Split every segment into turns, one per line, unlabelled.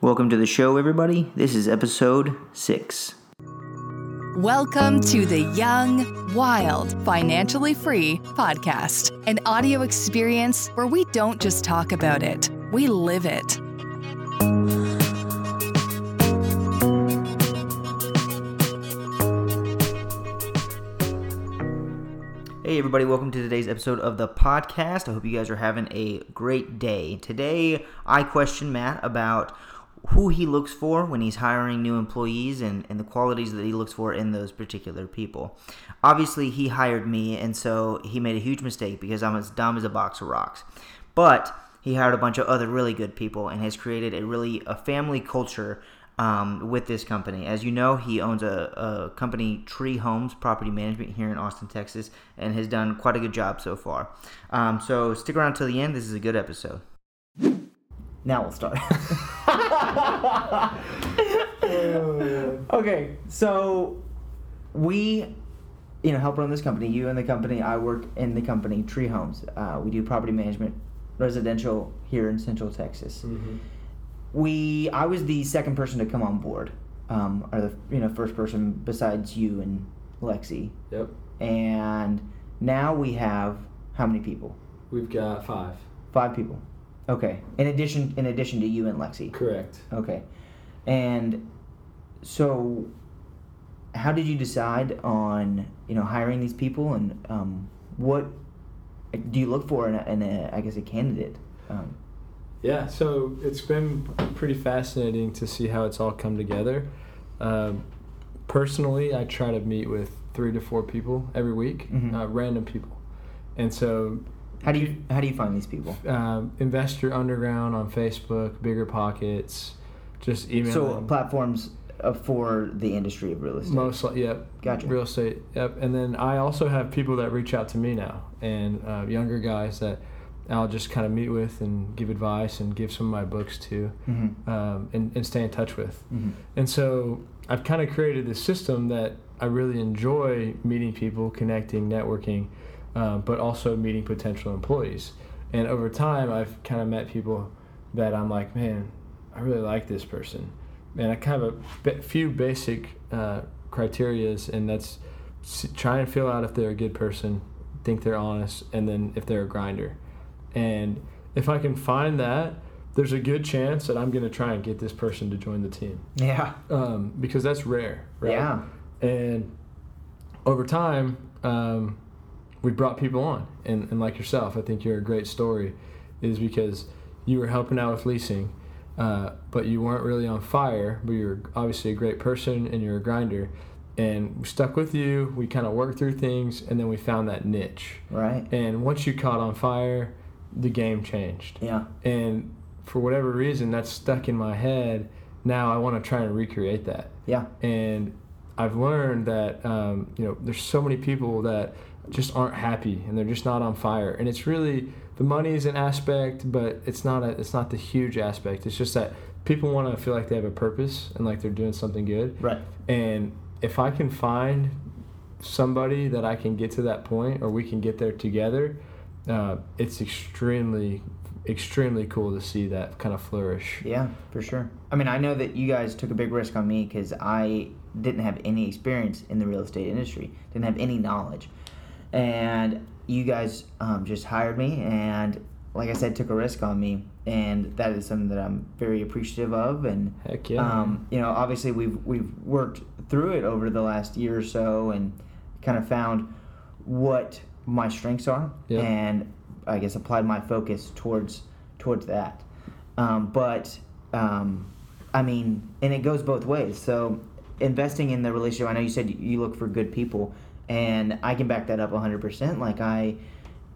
Welcome to the show, everybody. This is episode six.
Welcome to the Young, Wild, Financially Free podcast, an audio experience where we don't just talk about it, we live it.
Hey, everybody, welcome to today's episode of the podcast. I hope you guys are having a great day. Today, I question Matt about who he looks for when he's hiring new employees and, and the qualities that he looks for in those particular people. Obviously, he hired me, and so he made a huge mistake because I'm as dumb as a box of rocks. But he hired a bunch of other really good people and has created a really a family culture um, with this company. As you know, he owns a, a, company, Tre Homes Property Management, here in Austin, Texas, and has done quite a good job so far. Um, so stick around till the end. This is a good episode. Now we'll start. okay, so we, you know, help run this company. You and the company. I work in the company, Tre Homes. Uh, we do property management, residential here in Central Texas. Mm-hmm we I was the second person to come on board, um, or the you know first person besides you and Lexi.
Yep.
And now we have how many people?
We've got five.
Five people. Okay. In addition, in addition to you and Lexi.
Correct.
Okay. And so, how did you decide on you know hiring these people, and um, what do you look for in a, in a I guess a candidate? Um,
yeah, so it's been pretty fascinating to see how it's all come together. Um, personally, I try to meet with three to four people every week, mm-hmm. uh, random people, and so.
How do you how do you find these people?
Um, Investor Underground on Facebook, Bigger Pockets, just email.
So them. platforms uh, for the industry of real estate.
Mostly, yep.
Gotcha.
Real estate, yep. And then I also have people that reach out to me now, and uh, younger guys that I'll just kind of meet with and give advice and give some of my books to mm-hmm. um, and, and stay in touch with. Mm-hmm. And so I've kind of created this system that I really enjoy meeting people, connecting, networking, um, but also meeting potential employees. And over time, I've kind of met people that I'm like, man, I really like this person. And I kind of a few basic uh, criterias, and that's try and feel out if they're a good person, think they're honest, and then if they're a grinder. And if I can find that, there's a good chance that I'm going to try and get this person to join the team.
Yeah.
Um, because that's rare, right?
Yeah.
And over time, um, we brought people on. And, and like yourself, I think you're a great story, is because you were helping out with leasing, uh, but you weren't really on fire, but you're obviously a great person and you're a grinder and we stuck with you. We kind of worked through things, and then we found that niche.
Right.
And once you caught on fire, the game changed.
Yeah.
And for whatever reason, that's stuck in my head. Now I want to try and recreate that.
Yeah.
And I've learned that um, you know there's so many people that just aren't happy and they're just not on fire. And it's really the money is an aspect, but it's not a it's not the huge aspect. It's just that people want to feel like they have a purpose and like they're doing something good.
Right.
And if I can find somebody that I can get to that point or we can get there together, uh, it's extremely extremely cool to see that kind of flourish.
Yeah, for sure. I mean, I know that you guys took a big risk on me because I didn't have any experience in the real estate industry, didn't have any knowledge, and you guys um, just hired me and, like I said, took a risk on me, and that is something that I'm very appreciative of. And
heck yeah,
um, you know, obviously we've we've worked through it over the last year or so, and kind of found what my strengths are, yep. and I guess applied my focus towards towards that. Um, but um, I mean, and it goes both ways. So investing in the relationship. I know you said you look for good people, and I can back that up 100%. Like I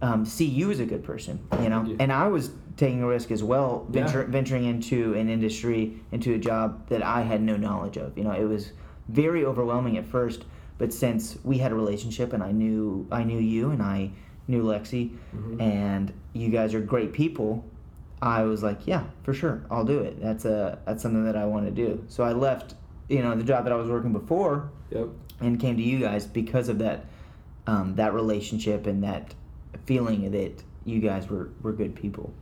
um, see you as a good person, you know. Yeah. And I was taking a risk as well, venture, yeah. venturing into an industry, into a job that I had no knowledge of. You know, it was very overwhelming at first but since we had a relationship and I knew I knew you and I knew Lexi mm-hmm. and you guys are great people, I was like, yeah, for sure, I'll do it. That's a that's something that I want to do. So I left, you know, the job that I was working before,
yep.
and came to you guys because of that um, that relationship and that feeling that you guys were were good people.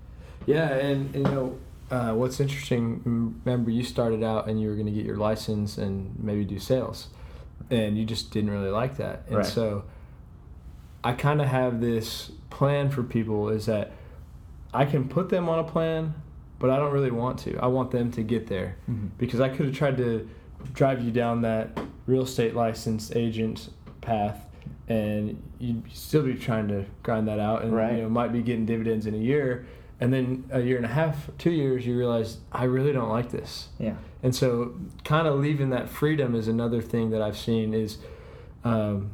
Yeah, and, and you know, uh, what's interesting, remember you started out and you were going to get your license and maybe do sales, and you just didn't really like that. And
Right.
so I kind of have this plan for people is that I can put them on a plan, but I don't really want to. I want them to get there
Mhm.
because I could have tried to drive you down that real estate license agent path and you'd still be trying to grind that out and
Right.
you know might be getting dividends in a year and then a year and a half two years you realize i really don't like this
Yeah.
and so kind of leaving that freedom is another thing that i've seen is um,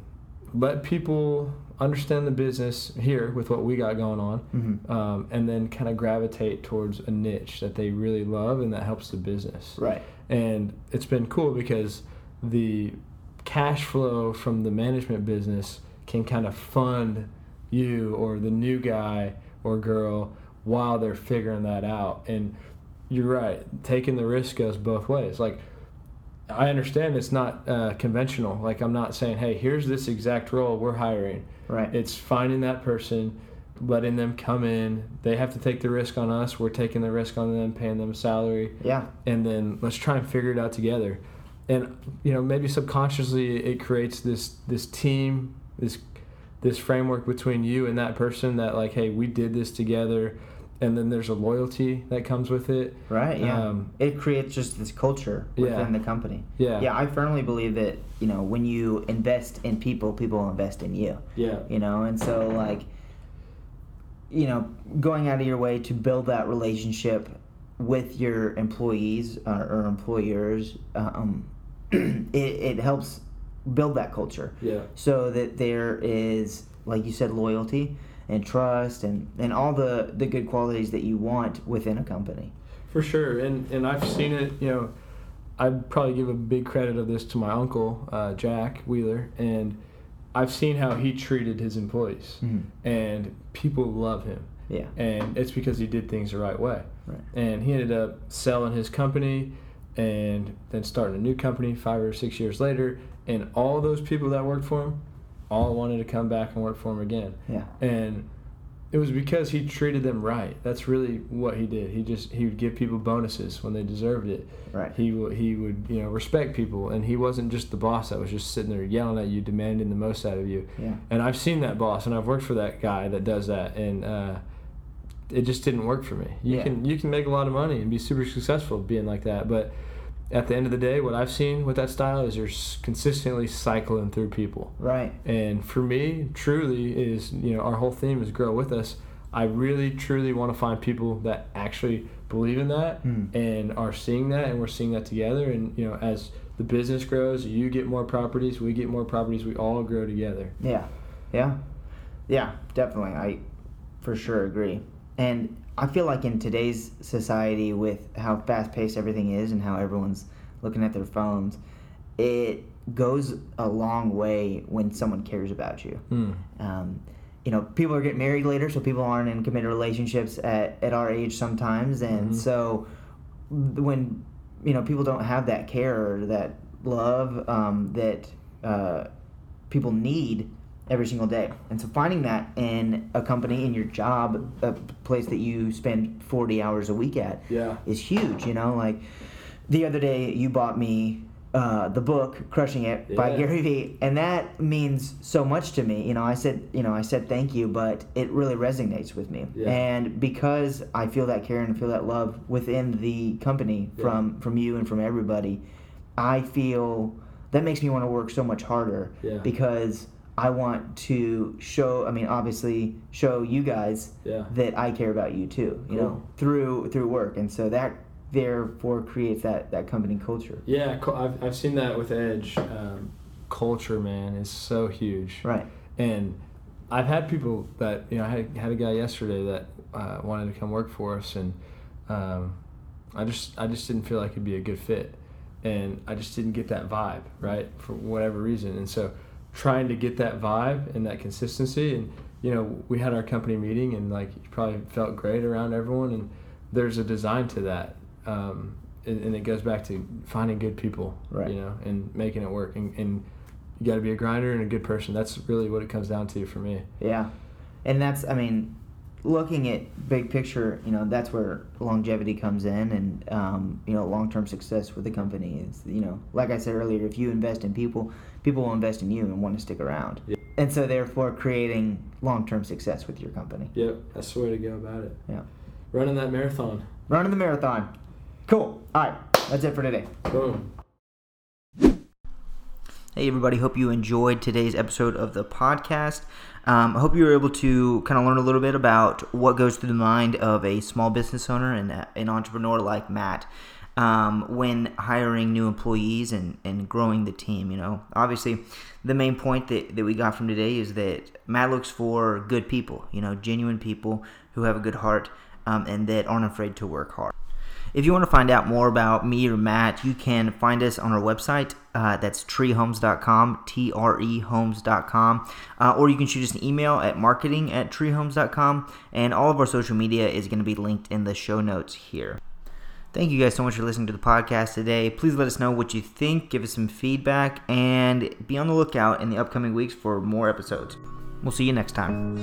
let people understand the business here with what we got going on
Mhm.
um, and then kind of gravitate towards a niche that they really love and that helps the business
Right.
and it's been cool because the cash flow from the management business can kind of fund you or the new guy or girl while they're figuring that out and you're right taking the risk goes both ways like i understand it's not uh, conventional like i'm not saying hey here's this exact role we're hiring
Right.
it's finding that person, letting them come in. They have to take the risk on us. We're taking the risk on them, paying them a salary,
yeah.
and then let's try and figure it out together. And you know, maybe subconsciously it creates this this team, this this framework between you and that person that like, hey, we did this together, and then there's a loyalty that comes with it.
Right. Yeah.
Um,
it creates just this culture
Yeah.
within the company.
Yeah.
Yeah. I firmly believe that you know when you invest in people, people will invest in you.
Yeah.
You know, and so like, you know, going out of your way to build that relationship with your employees uh, or employers, um, it, it helps build that culture.
Yeah.
so that there is like you said loyalty and trust and, and all the, the good qualities that you want within a company
For sure, and and I've seen it. You know, I'd probably give a big credit of this to my uncle uh, Jack Wheeler, and I've seen how he treated his employees,
Mhm.
and people love him,
yeah
and it's because he did things the right way.
right
And he ended up selling his company, and then starting a new company five or six years later, and all those people that worked for him, all wanted to come back and work for him again
yeah
and it was because he treated them right. That's really what he did. He just he would give people bonuses when they deserved it.
right
He would he would you know respect people, and he wasn't just the boss that was just sitting there yelling at you, demanding the most out of you.
yeah
And I've seen that boss, and I've worked for that guy that does that, and uh, it just didn't work for me. You
Yeah.
can you can make a lot of money and be super successful being like that, but at the end of the day, what I've seen with that style is you're consistently cycling through people.
right
And for me, truly is you know our whole theme is grow with us. I really truly want to find people that actually believe in that
Hmm.
and are seeing that, and we're seeing that together. And you know, as the business grows, you get more properties, we get more properties, we all grow together.
yeah yeah yeah definitely i for sure agree and i feel like in today's society with how fast paced everything is and how everyone's looking at their phones it goes a long way when someone cares about you
Hmm.
um, you know, people are getting married later, so people aren't in committed relationships at, at our age sometimes, and
Mhm.
so when you know people don't have that care or that love um, that uh, people need every single day, and so finding that in a company, in your job, a place that you spend forty hours a week at,
Yeah.
is huge. You know, like the other day you bought me uh, the book "Crushing It" by
Yeah.
Gary Vee, and that means so much to me. You know, I said, you know, I said thank you, but it really resonates with me.
Yeah.
And because I feel that care and feel that love within the company
Yeah.
from from you and from everybody, I feel that makes me want to work so much harder
Yeah.
because I want to show. I mean, obviously, show you guys
Yeah.
that I care about you too. You know, through through work, and so that therefore creates that that company culture.
Yeah, I've, I've seen that with Edge. Um, culture, man, is so huge.
Right.
And I've had people that you know, I had, had a guy yesterday that uh, wanted to come work for us, and um, I just I just didn't feel like it'd be a good fit, and I just didn't get that vibe right for whatever reason, and so trying to get that vibe and that consistency, and you know, we had our company meeting, and like you probably felt great around everyone, and there's a design to that. Um, and, and it goes back to finding good people,
Right.
you know, and making it work. And, and you got to be a grinder and a good person. That's really what it comes down to for me.
Yeah, and that's I mean, looking at big picture, you know, that's where longevity comes in, and um, you know, long-term success with the company is, you know, like I said earlier, if you invest in people, people will invest in you and want to stick around,
Yeah.
and so therefore creating long-term success with your company.
Yep, that's the way to go about it.
Yeah,
Running that marathon.
running the marathon. Cool. All right, that's it for today.
Boom.
Hey, everybody. Hope you enjoyed today's episode of the podcast. Um, I hope you were able to kind of learn a little bit about what goes through the mind of a small business owner and a- an entrepreneur like Matt um, when hiring new employees and, and growing the team. You know, obviously, the main point that, that we got from today is that Matt looks for good people, you know, genuine people who have a good heart um, and that aren't afraid to work hard. If you want to find out more about me or Matt, you can find us on our website. Uh, that's trehomes.com, T R E homes.com. Uh, or you can shoot us an email at marketing at trehomes.com. And all of our social media is going to be linked in the show notes here. Thank you guys so much for listening to the podcast today. Please let us know what you think, give us some feedback, and be on the lookout in the upcoming weeks for more episodes. We'll see you next time.